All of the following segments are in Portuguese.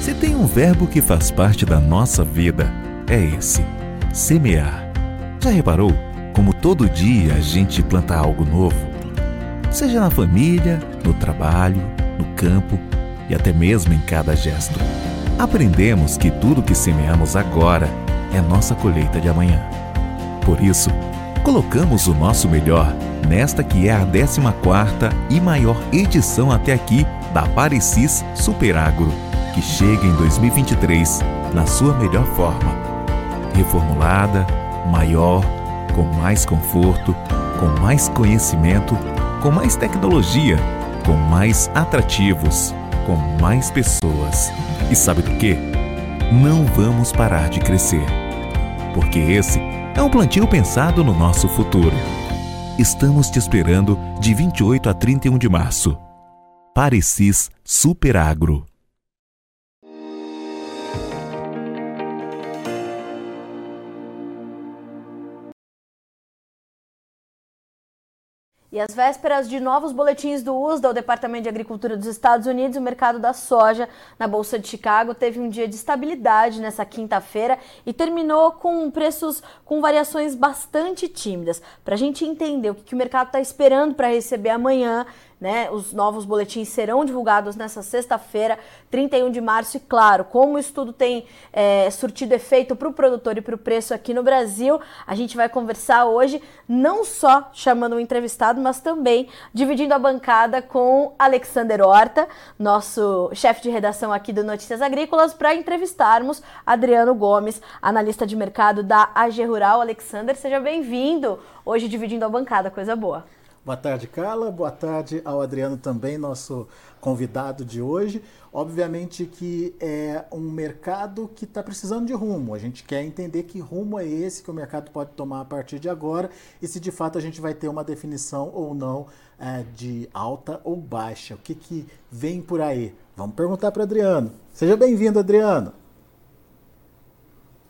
Se tem um verbo que faz parte da nossa vida, é esse: semear. Já reparou como todo dia a gente planta algo novo? Seja na família, no trabalho, no campo e até mesmo em cada gesto. Aprendemos que tudo que semeamos agora é nossa colheita de amanhã. Por isso, colocamos o nosso melhor nesta que é a 14ª e maior edição até aqui da Parecis Superagro, que chega em 2023 na sua melhor forma. Reformulada, maior, com mais conforto, com mais conhecimento, com mais tecnologia, com mais atrativos, com mais pessoas. E sabe do que? Não vamos parar de crescer. Porque esse é um plantio pensado no nosso futuro. Estamos te esperando de 28 a 31 de março. Parecis Superagro. E às vésperas de novos boletins do USDA, o Departamento de Agricultura dos Estados Unidos, o mercado da soja na Bolsa de Chicago teve um dia de estabilidade nessa quinta-feira e terminou com preços com variações bastante tímidas. Para a gente entender o que, que o mercado está esperando para receber amanhã, né? Os novos boletins serão divulgados nessa sexta-feira, 31 de março. E claro, como o estudo tem é, surtido efeito para o produtor e para o preço aqui no Brasil, a gente vai conversar hoje, não só chamando um entrevistado, mas também dividindo a bancada com Alexander Horta, nosso chefe de redação aqui do Notícias Agrícolas, para entrevistarmos Adriano Gomes, analista de mercado da AG Rural. Alexander, seja bem-vindo. Hoje dividindo a bancada, coisa boa. Boa tarde, Carla. Boa tarde ao Adriano também, nosso convidado de hoje. Obviamente que é um mercado que está precisando de rumo. A gente quer entender que rumo é esse que o mercado pode tomar a partir de agora e se de fato a gente vai ter uma definição ou não é, de alta ou baixa. O que, que vem por aí? Vamos perguntar para Adriano. Seja bem-vindo, Adriano.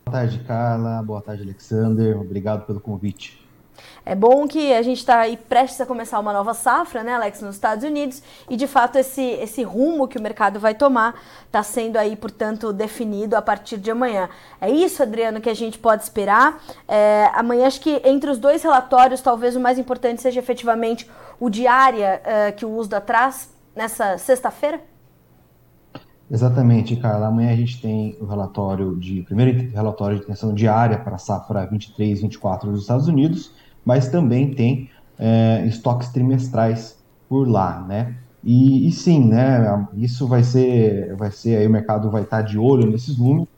Boa tarde, Carla. Boa tarde, Alexander. Obrigado pelo convite. É bom que a gente está aí prestes a começar uma nova safra, né, Alex, nos Estados Unidos, e de fato esse, esse rumo que o mercado vai tomar está sendo aí, portanto, definido a partir de amanhã. É isso, Adriano, que a gente pode esperar. É, amanhã, acho que entre os dois relatórios, talvez o mais importante seja efetivamente o diária é, que o USDA traz nessa sexta-feira? Exatamente, Carla. Amanhã a gente tem o relatório de primeiro relatório de intenção diária para a safra 23, 24 dos Estados Unidos mas também tem é, estoques trimestrais por lá, né? E, e, sim, né? Isso vai ser, vai ser aí o mercado vai estar de olho nesses números,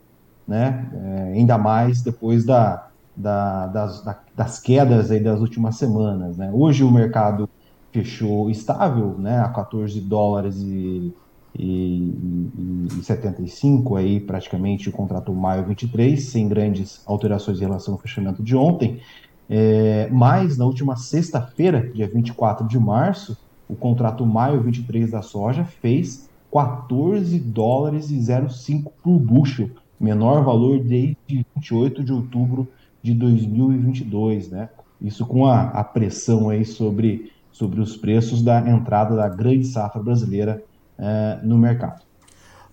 né? É, ainda mais depois da, da, das, da, das quedas aí das últimas semanas, né? Hoje o mercado fechou estável, né? A 14 dólares e, e, e, e 75 aí praticamente o contrato maio 23, sem grandes alterações em relação ao fechamento de ontem. É, mas na última sexta-feira, dia 24 de março, o contrato maio 23 da soja fez 14 dólares e 0,5 por bushel, menor valor desde 28 de outubro de 2022, né? Isso com a, a pressão aí sobre, sobre os preços da entrada da grande safra brasileira é, no mercado.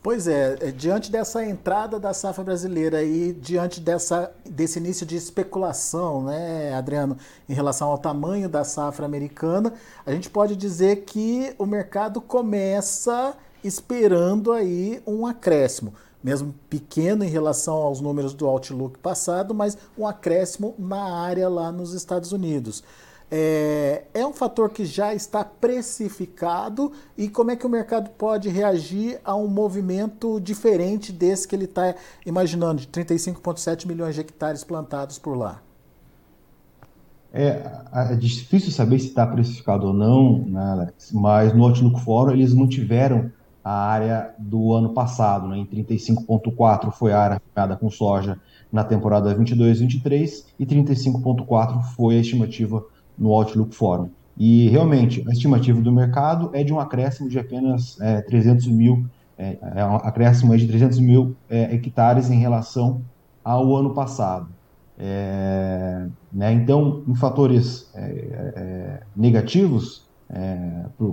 Pois é, é, diante dessa entrada da safra brasileira e diante dessa, desse início de especulação, né, Adriano, em relação ao tamanho da safra americana, a gente pode dizer que o mercado começa esperando aí um acréscimo, mesmo pequeno em relação aos números do Outlook passado, mas um acréscimo na área lá nos Estados Unidos. É, é, um fator que já está precificado e como é que o mercado pode reagir a um movimento diferente desse que ele está imaginando, de 35,7 milhões de hectares plantados por lá? É, é difícil saber se está precificado ou não, né, Alex? mas no Outlook Forum eles mantiveram a área do ano passado, né, em 35,4 foi a área ficada com soja na temporada 22-23 e 35,4 foi a estimativa no Outlook Forum. E realmente, a estimativa do mercado é de um acréscimo de apenas é, 300 mil, é, é um acréscimo de 300 mil é, hectares em relação ao ano passado. É, né, então, em fatores é, é, negativos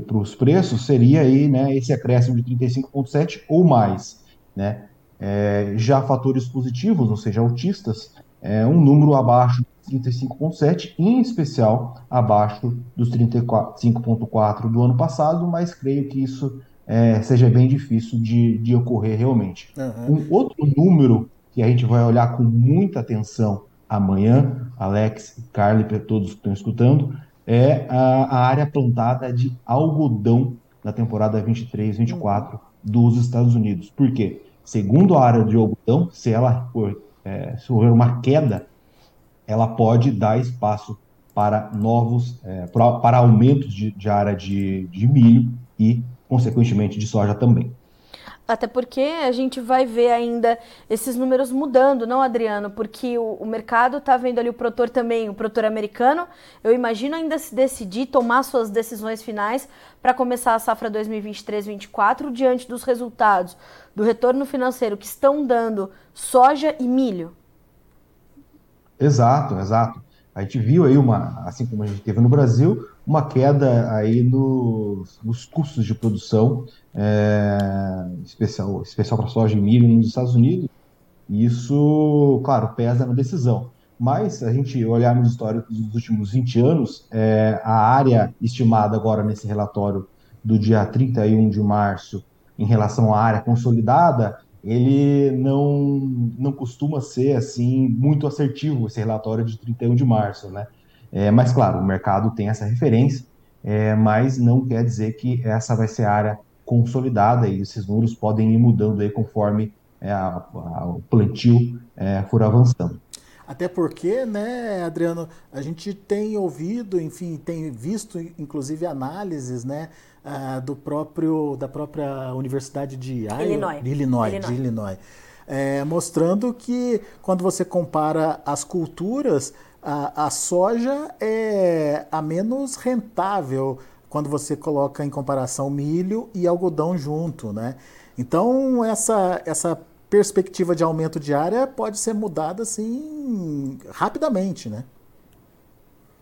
para os preços, seria aí, né, esse acréscimo de 35,7 ou mais. né? Já fatores positivos, ou seja, autistas, é um número abaixo 35,7, em especial abaixo dos 35,4 do ano passado, mas creio que isso é, seja bem difícil de, de ocorrer realmente. Uhum. Um outro número que a gente vai olhar com muita atenção amanhã, Alex, Carly, para todos que estão escutando, é a, a, área plantada de algodão na temporada 23-24 uhum. dos Estados Unidos. Por quê? Segundo a área de algodão, se ela for, é, se houver uma queda, ela pode dar espaço para novos, é, para, para aumentos de, de área de, de milho e, consequentemente, de soja também. Até porque a gente vai ver ainda esses números mudando, não, Adriano? Porque o, o mercado está vendo ali o produtor também, o produtor americano. Eu imagino ainda se decidir tomar suas decisões finais para começar a safra 2023-24 diante dos resultados do retorno financeiro que estão dando soja e milho. Exato, exato. A gente viu aí uma, assim como a gente teve no Brasil, uma queda aí nos, nos custos de produção, é, especial, especial para soja e milho nos Estados Unidos. E isso, claro, pesa na decisão. Mas, a gente olhar nos históricos dos últimos 20 anos, é, a área estimada agora nesse relatório do dia 31 de março em relação à área consolidada, ele não, não costuma ser assim muito assertivo esse relatório de 31 de março, né? É, mas claro, o mercado tem essa referência, é, mas não quer dizer que essa vai ser a área consolidada e esses números podem ir mudando aí conforme é, a, a, o plantio é, for avançando. Até porque, né, Adriano, a gente tem ouvido, enfim, tem visto, inclusive, análises, né, uh, do próprio, da própria Universidade de Iowa, Illinois, de Illinois, Illinois. De Illinois é, mostrando que quando você compara as culturas, a, a soja é a menos rentável quando você coloca em comparação milho e algodão junto, né? Então essa essa perspectiva de aumento de área pode ser mudada assim rapidamente, né?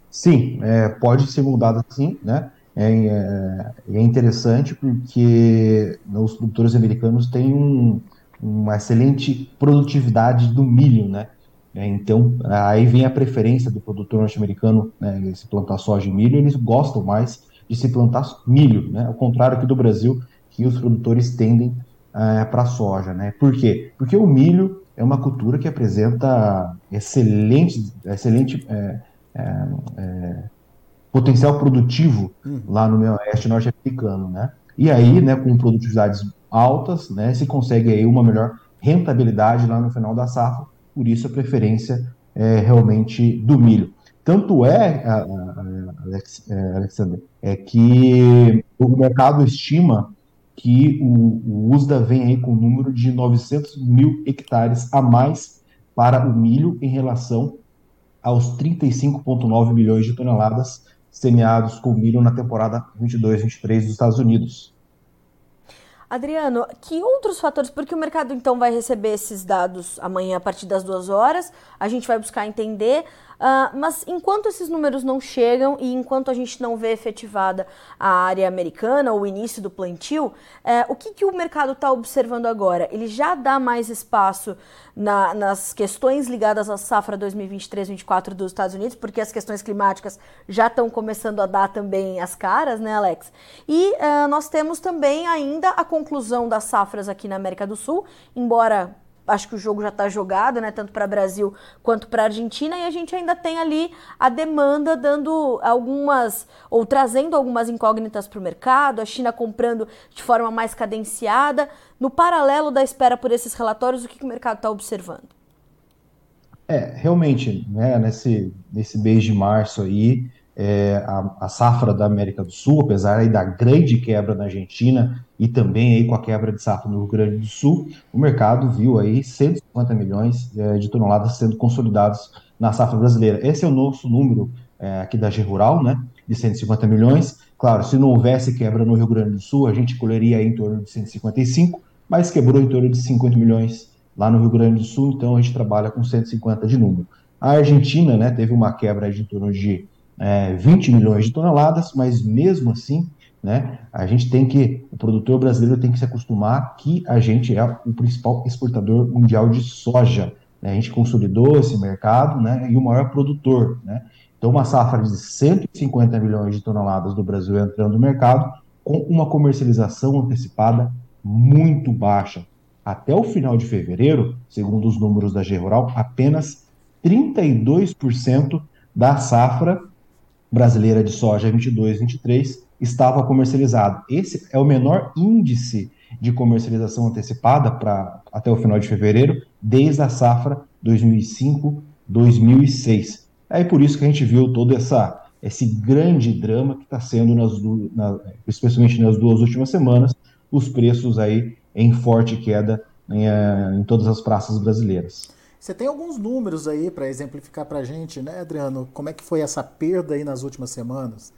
Sim, é, pode ser mudada sim, né? É, é, é, interessante porque os produtores americanos têm um, uma excelente produtividade do milho, né? É, então, aí vem a preferência do produtor norte-americano né, se plantar soja e milho, eles gostam mais de se plantar milho, né? Ao contrário aqui do Brasil, que os produtores tendem é, para soja, né? Por quê? Porque o milho é uma cultura que apresenta excelente, excelente é, é, é potencial produtivo uhum. lá no meio oeste norte-americano, né? E aí, né, com produtividades altas, né, se consegue aí uma melhor rentabilidade lá no final da safra, por isso a preferência é realmente do milho. Tanto é, Alex, é, Alexander, é que o mercado estima que o, o USDA vem aí com um número de 900 mil hectares a mais para o milho em relação aos 35,9 milhões de toneladas semeados com milho na temporada 22-23 dos Estados Unidos. Adriano, que outros fatores, porque o mercado então vai receber esses dados amanhã a partir das duas horas, a gente vai buscar entender Uh, mas enquanto esses números não chegam e enquanto a gente não vê efetivada a área americana, o início do plantio, uh, o que, que o mercado está observando agora? Ele já dá mais espaço na, nas questões ligadas à safra 2023-24 dos Estados Unidos, porque as questões climáticas já estão começando a dar também as caras, né, Alex? E uh, nós temos também ainda a conclusão das safras aqui na América do Sul, embora acho que o jogo já está jogado, né, tanto para Brasil quanto para Argentina, e a gente ainda tem ali a demanda dando algumas ou trazendo algumas incógnitas para o mercado, a China comprando de forma mais cadenciada. No paralelo da espera por esses relatórios, o que, que o mercado está observando? É, realmente, né, nesse, nesse mês de março aí, é, a, a, safra da América do Sul, apesar aí da grande quebra na Argentina e também aí com a quebra de safra no Rio Grande do Sul, o mercado viu aí 150 milhões é, de toneladas sendo consolidados na safra brasileira. Esse é o nosso número é, aqui da G Rural, né, de 150 milhões. Claro, se não houvesse quebra no Rio Grande do Sul, a gente colheria em torno de 155, mas quebrou em torno de 50 milhões lá no Rio Grande do Sul, então a gente trabalha com 150 de número. A Argentina, né, teve uma quebra de em torno de é, 20 milhões de toneladas, mas mesmo assim né? A gente tem que, o produtor brasileiro tem que se acostumar que a gente é o principal exportador mundial de soja. Né? A gente consolidou esse mercado, né? E o maior produtor, né? Então, uma safra de 150 milhões de toneladas do Brasil entrando no mercado, com uma comercialização antecipada muito baixa. Até o final de fevereiro, segundo os números da G Rural, apenas 32% da safra brasileira de soja 22-23 estava comercializado. Esse é o menor índice de comercialização antecipada para até o final de fevereiro, desde a safra 2005-2006. É por isso que a gente viu todo essa, esse grande drama que está sendo, nas, na, especialmente nas duas últimas semanas, os preços aí em forte queda em, eh, em todas as praças brasileiras. Você tem alguns números aí para exemplificar para a gente, né, Adriano? Como é que foi essa perda aí nas últimas semanas?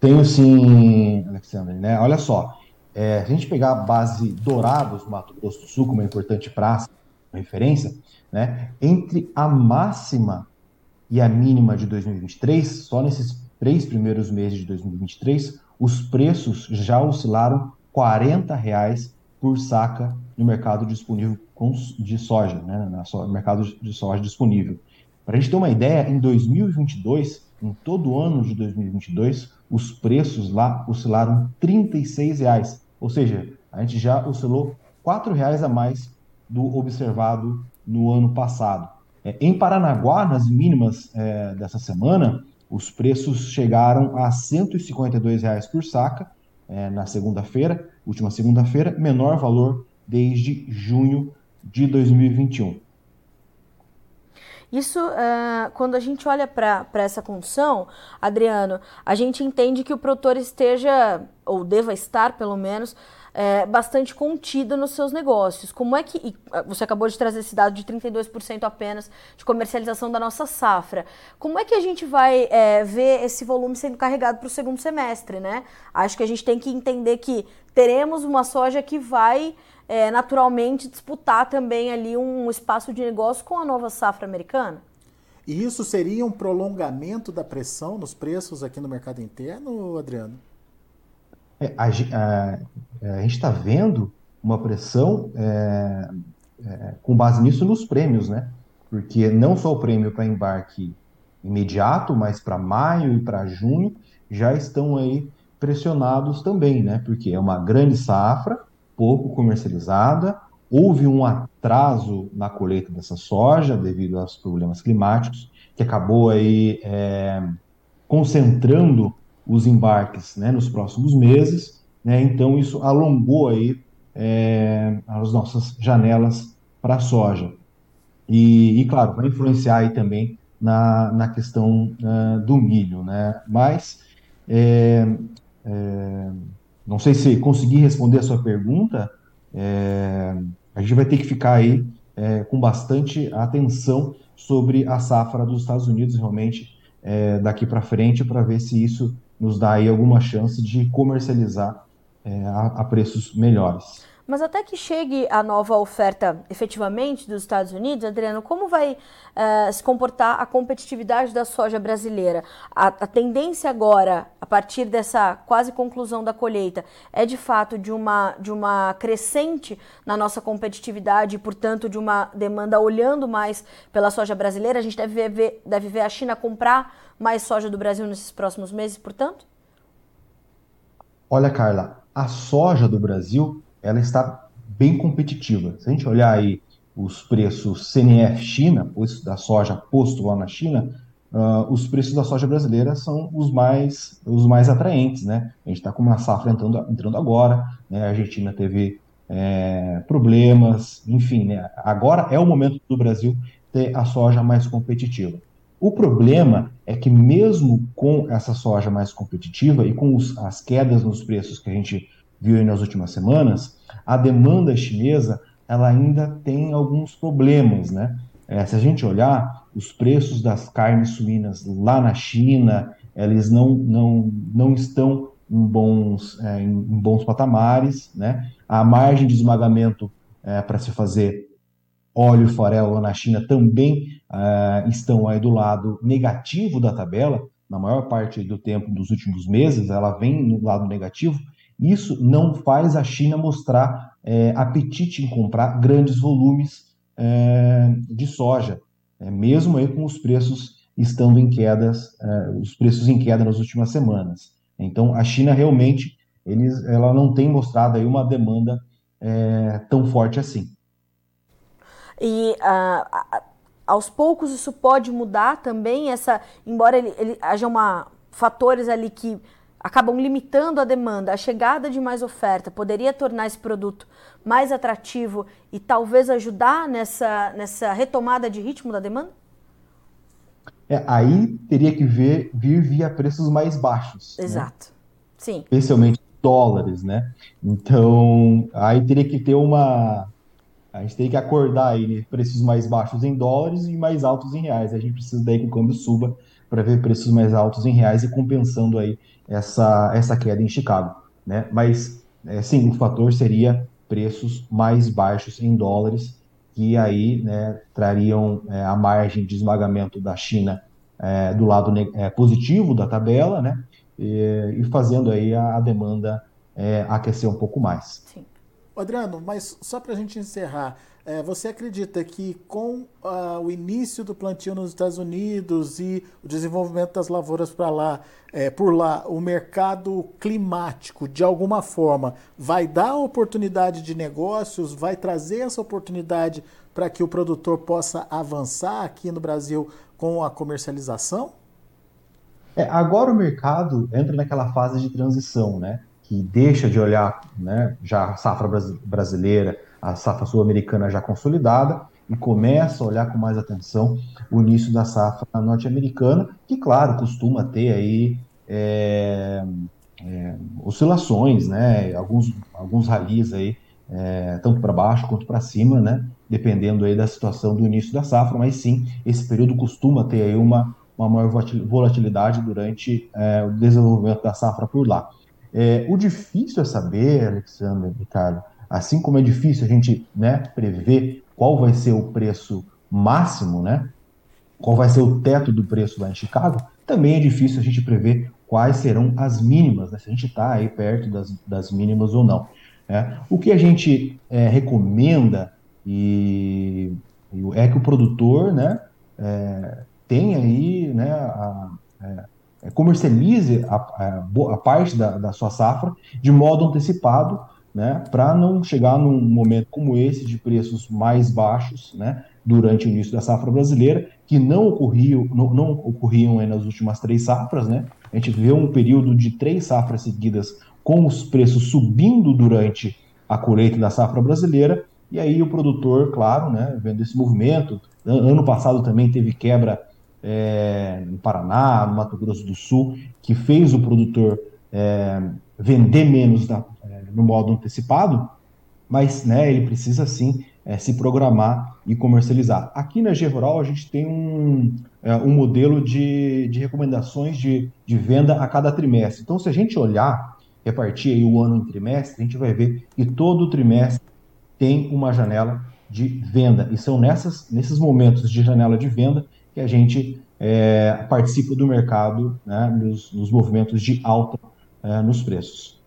Tenho sim, Alexandre, né? Olha só, é, a gente pegar a base Dourados, Mato Grosso do Sul, como uma importante praça, referência, né? Entre a máxima e a mínima de 2023, só nesses três primeiros meses de 2023, os preços já oscilaram 40 reais por saca no mercado disponível de soja, né, no mercado de soja disponível. Para a gente ter uma ideia, em 2022, em todo o ano de 2022, os preços lá oscilaram 36 reais, ou seja, a gente já oscilou 4 reais a mais do observado no ano passado. É, em Paranaguá, nas mínimas é, dessa semana, os preços chegaram a 152 reais por saca é, na segunda-feira, última segunda-feira, menor valor desde junho de 2021. Isso, uh, quando a gente olha para essa condição, Adriano, a gente entende que o produtor esteja, ou deva estar pelo menos, é, bastante contida nos seus negócios. Como é que. Ah, você acabou de trazer esse dado de 32% apenas de comercialização da nossa safra. Como é que a gente vai é, ver esse volume sendo carregado para o segundo semestre, né? Acho que a gente tem que entender que teremos uma soja que vai. É, naturalmente disputar também ali um espaço de negócio com a nova safra americana? E isso seria um prolongamento da pressão nos preços aqui no mercado interno, Adriano? É, a, a, a, gente está vendo uma pressão é, é, com base nisso nos prêmios, né? Porque não só o prêmio para embarque imediato, mas para maio e para junho já estão aí pressionados também, né? Porque é uma grande safra, pouco comercializada, houve um atraso na colheita dessa soja devido aos problemas climáticos, que acabou aí é, concentrando os embarques né, nos próximos meses, né, então isso alongou aí é, as nossas janelas para a soja. E, e, claro, vai influenciar aí também na, na questão uh, do milho, né? Mas é, é, não sei se consegui responder a sua pergunta. É, a gente vai ter que ficar aí é, com bastante atenção sobre a safra dos Estados Unidos realmente é, daqui para frente para ver se isso nos dá aí alguma chance de comercializar é, a, a preços melhores. Mas até que chegue a nova oferta efetivamente dos Estados Unidos, Adriano, como vai uh, se comportar a competitividade da soja brasileira? A, a, tendência agora, a partir dessa quase conclusão da colheita, é de fato de uma, de uma crescente na nossa competitividade e, portanto, de uma demanda olhando mais pela soja brasileira? A gente deve ver, deve ver a China comprar mais soja do Brasil nesses próximos meses, portanto? Olha, Carla, a soja do Brasil ela está bem competitiva. Se a gente olhar aí os preços CNF China, preço da soja posto lá na China, uh, os preços da soja brasileira são os mais, os mais atraentes, né? A gente está com uma safra entrando, entrando agora, né? A Argentina teve é, problemas, enfim, né? Agora é o momento do Brasil ter a soja mais competitiva. O problema é que mesmo com essa soja mais competitiva e com os, as quedas nos preços que a gente viu nas últimas semanas, a demanda chinesa ela ainda tem alguns problemas, né? É, se a gente olhar os preços das carnes suínas lá na China, eles não, não, não estão em bons, é, em, bons patamares, né? A margem de esmagamento é, para se fazer óleo farelo lá na China também uh, estão aí do lado negativo da tabela, na maior parte do tempo dos últimos meses, ela vem no lado negativo, isso não faz a China mostrar é, apetite em comprar grandes volumes é, de soja, é, mesmo aí com os preços estando em quedas, é, os preços em queda nas últimas semanas. Então, a China realmente, eles, ela não tem mostrado aí uma demanda é, tão forte assim. E uh, aos poucos isso pode mudar também, essa, embora ele, ele haja uma, fatores ali que acabam limitando a demanda, a chegada de mais oferta poderia tornar esse produto mais atrativo e talvez ajudar nessa, nessa retomada de ritmo da demanda? É, aí teria que ver, vir via preços mais baixos. Né? Exato. Né? Sim. Especialmente dólares, né? Então, aí teria que ter uma. A gente teria que acordar aí né? preços mais baixos em dólares e mais altos em reais. A gente precisa daí que o câmbio suba para ver preços mais altos em reais e compensando aí essa, essa queda em Chicago, né? Mas, é, sim, o fator seria preços mais baixos em dólares que aí né, trariam é, a margem de esmagamento da China é, do lado é, positivo da tabela, né, e, e fazendo aí a, a demanda é, aquecer um pouco mais. Sim. Adriano, mas só para a gente encerrar, é, você acredita que com uh, o início do plantio nos Estados Unidos e o desenvolvimento das lavouras para lá, é, por lá, o mercado climático, de alguma forma, vai dar oportunidade de negócios, vai trazer essa oportunidade para que o produtor possa avançar aqui no Brasil com a comercialização? É, agora o mercado entra naquela fase de transição, né? Que deixa de olhar né, já a safra brasileira a safra sul-americana já consolidada e começa a olhar com mais atenção o início da safra norte-americana, que, claro, costuma ter aí é, é, oscilações, né? Alguns, alguns ralis aí, é, tanto para baixo quanto para cima, né? Dependendo aí da situação do início da safra, mas sim, esse período costuma ter aí uma, uma maior volatilidade durante é, o desenvolvimento da safra por lá. É, o difícil é saber, Alexandre, Ricardo, assim como é difícil a gente né, prever qual vai ser o preço máximo, né, qual vai ser o teto do preço lá em Chicago, também é difícil a gente prever quais serão as mínimas, né, se a gente está aí perto das, das mínimas ou não. Né. O que a gente é, recomenda e, é que o produtor né, é, tenha aí, né, a, é, comercialize a, a, a parte da, da sua safra de modo antecipado né, para não chegar num momento como esse de preços mais baixos, né, durante o início da safra brasileira, que não ocorriam, não, não ocorriam nas últimas três safras, né? A gente vê um período de três safras seguidas com os preços subindo durante a colheita da safra brasileira, e aí o produtor, claro, né, vendo esse movimento, ano passado também teve quebra é, no Paraná, no Mato Grosso do Sul, que fez o produtor é, vender menos da, no modo antecipado, mas né, ele precisa sim é, se programar e comercializar. Aqui na G Rural a gente tem um, é, um modelo de, de recomendações de, de venda a cada trimestre. Então, se a gente olhar, repartir o ano em trimestre, a gente vai ver que todo trimestre tem uma janela de venda. E são nessas, nesses momentos de janela de venda que a gente é, participa do mercado, né, nos, nos movimentos de alta é, nos preços.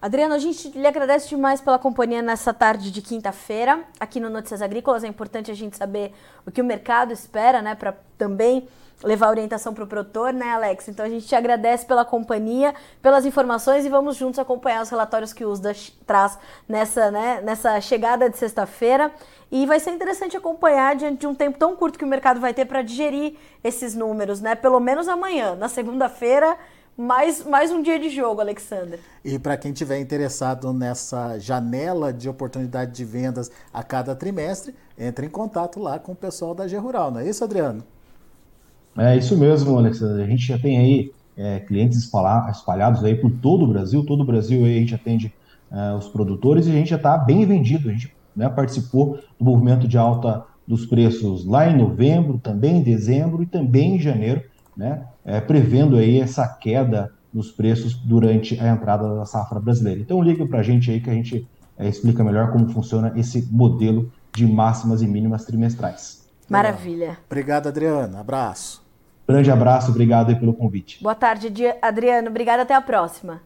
Adriano, a gente lhe agradece demais pela companhia nessa tarde de quinta-feira aqui no Notícias Agrícolas. É importante a gente saber o que o mercado espera, né, para também levar orientação para o produtor, né, Alex? Então a gente te agradece pela companhia, pelas informações e vamos juntos acompanhar os relatórios que o USDA traz nessa, né, nessa chegada de sexta-feira. E vai ser interessante acompanhar diante de um tempo tão curto que o mercado vai ter para digerir esses números, né? Pelo menos amanhã, na segunda-feira mais, mais um dia de jogo, Alexander. E para quem tiver interessado nessa janela de oportunidade de vendas a cada trimestre, entre em contato lá com o pessoal da G Rural, não é isso, Adriano? É isso mesmo, Alexander. A gente já tem aí é, clientes espalhados aí por todo o Brasil. Todo o Brasil aí a gente atende é, os produtores e a gente já está bem vendido. A gente né, participou do movimento de alta dos preços lá em novembro, também em dezembro e também em janeiro né, é, prevendo aí essa queda nos preços durante a entrada da safra brasileira. Então ligue para a gente aí que a gente é, explica melhor como funciona esse modelo de máximas e mínimas trimestrais. Maravilha. Obrigado, Adriana. Abraço. Grande abraço, obrigado pelo convite. Boa tarde, Adriano. Obrigada, até a próxima.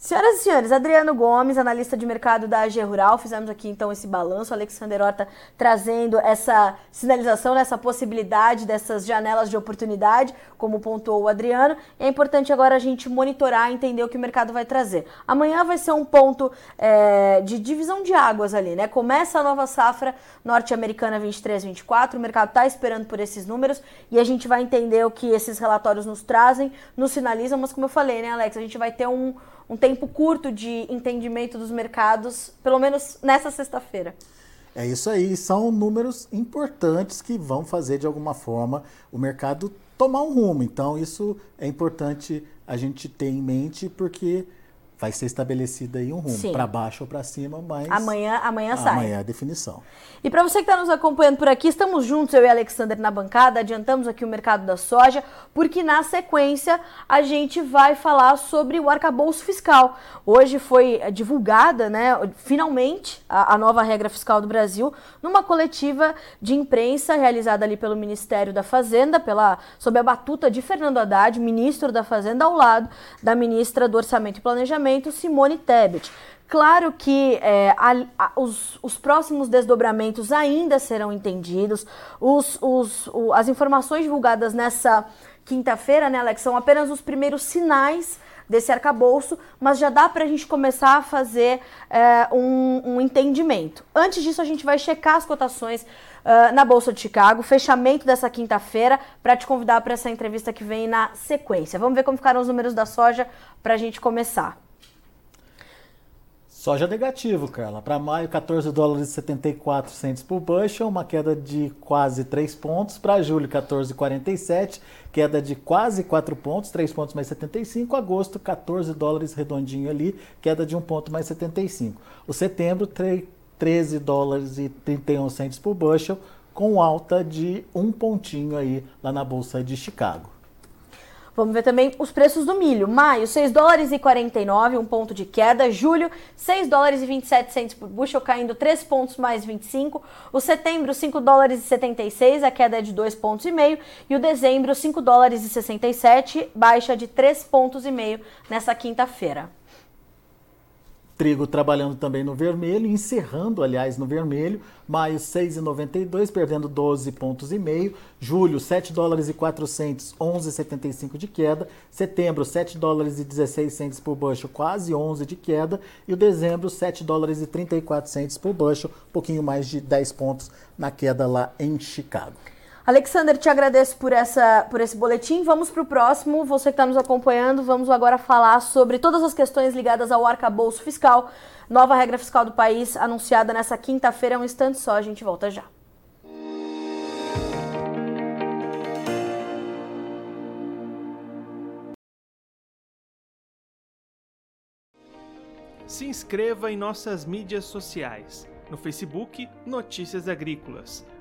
Senhoras e senhores, Adriano Gomes, analista de mercado da AG Rural, fizemos aqui então esse balanço, Alexander Horta trazendo essa sinalização, essa possibilidade dessas janelas de oportunidade, como pontuou o Adriano. É importante agora a gente monitorar, entender o que o mercado vai trazer. Amanhã vai ser um ponto é, de divisão de águas ali, né? Começa a nova safra norte-americana 23-24, o mercado está esperando por esses números e a gente vai entender o que esses relatórios nos trazem, nos sinalizam, mas como eu falei, né, Alex, a gente vai ter um um tempo curto de entendimento dos mercados, pelo menos nessa sexta-feira. É isso aí, são números importantes que vão fazer de alguma forma o mercado tomar um rumo. Então, isso é importante a gente ter em mente, porque vai ser estabelecido aí um rumo, para baixo ou para cima, mas amanhã, amanhã sai. Amanhã é a definição. E para você que está nos acompanhando por aqui, estamos juntos, eu e Alexander na bancada, adiantamos aqui o mercado da soja, porque na sequência a gente vai falar sobre o arcabouço fiscal. Hoje foi divulgada, né, finalmente, a, a nova regra fiscal do Brasil, numa coletiva de imprensa realizada ali pelo Ministério da Fazenda, pela sob a batuta de Fernando Haddad, ministro da Fazenda, ao lado da ministra do Orçamento e Planejamento Simone Tebet. Claro que é, a, a, os, os, próximos desdobramentos ainda serão entendidos. Os, os, o, as informações divulgadas nessa quinta-feira, né, Alex, são apenas os primeiros sinais desse arcabouço, mas já dá para a gente começar a fazer é, um, um, entendimento. Antes disso, a gente vai checar as cotações uh, na Bolsa de Chicago, fechamento dessa quinta-feira, para te convidar para essa entrevista que vem na sequência. Vamos ver como ficaram os números da soja para a gente começar. Soja negativo, Carla. Para maio, 14 dólares e 74 centos por bushel, uma queda de quase 3 pontos. Para julho, 14,47, queda de quase 4 pontos, 3 pontos mais 75. Agosto, 14 dólares redondinho ali, queda de 1 ponto mais 75. O setembro, 13 dólares e 31 centos por bushel, com alta de um pontinho aí lá na Bolsa de Chicago. Vamos ver também os preços do milho. Maio, 6 dólares e 49, um ponto de queda. Julho, 6 dólares e 27 centos por bushel, caindo 3 pontos mais 25. O setembro, 5 dólares e 76, a queda é de 2 pontos e meio. E o dezembro, 5 dólares e 67, baixa de 3 pontos e meio nessa quinta-feira. Trigo trabalhando também no vermelho, encerrando, aliás, no vermelho. Maio 6,92, perdendo 12 pontos e meio. Julho 7 dólares e 400, 11,75 de queda. Setembro 7 dólares e 16 centes por bushel, quase 11 de queda. E o dezembro 7 dólares e 34 centes por um pouquinho mais de 10 pontos na queda lá em Chicago. Alexander, te agradeço por, essa, por esse boletim. Vamos para o próximo. Você que está nos acompanhando, vamos agora falar sobre todas as questões ligadas ao arcabouço fiscal. Nova regra fiscal do país anunciada nessa quinta-feira. É um instante só, a gente volta já. Se inscreva em nossas mídias sociais. No Facebook, Notícias Agrícolas.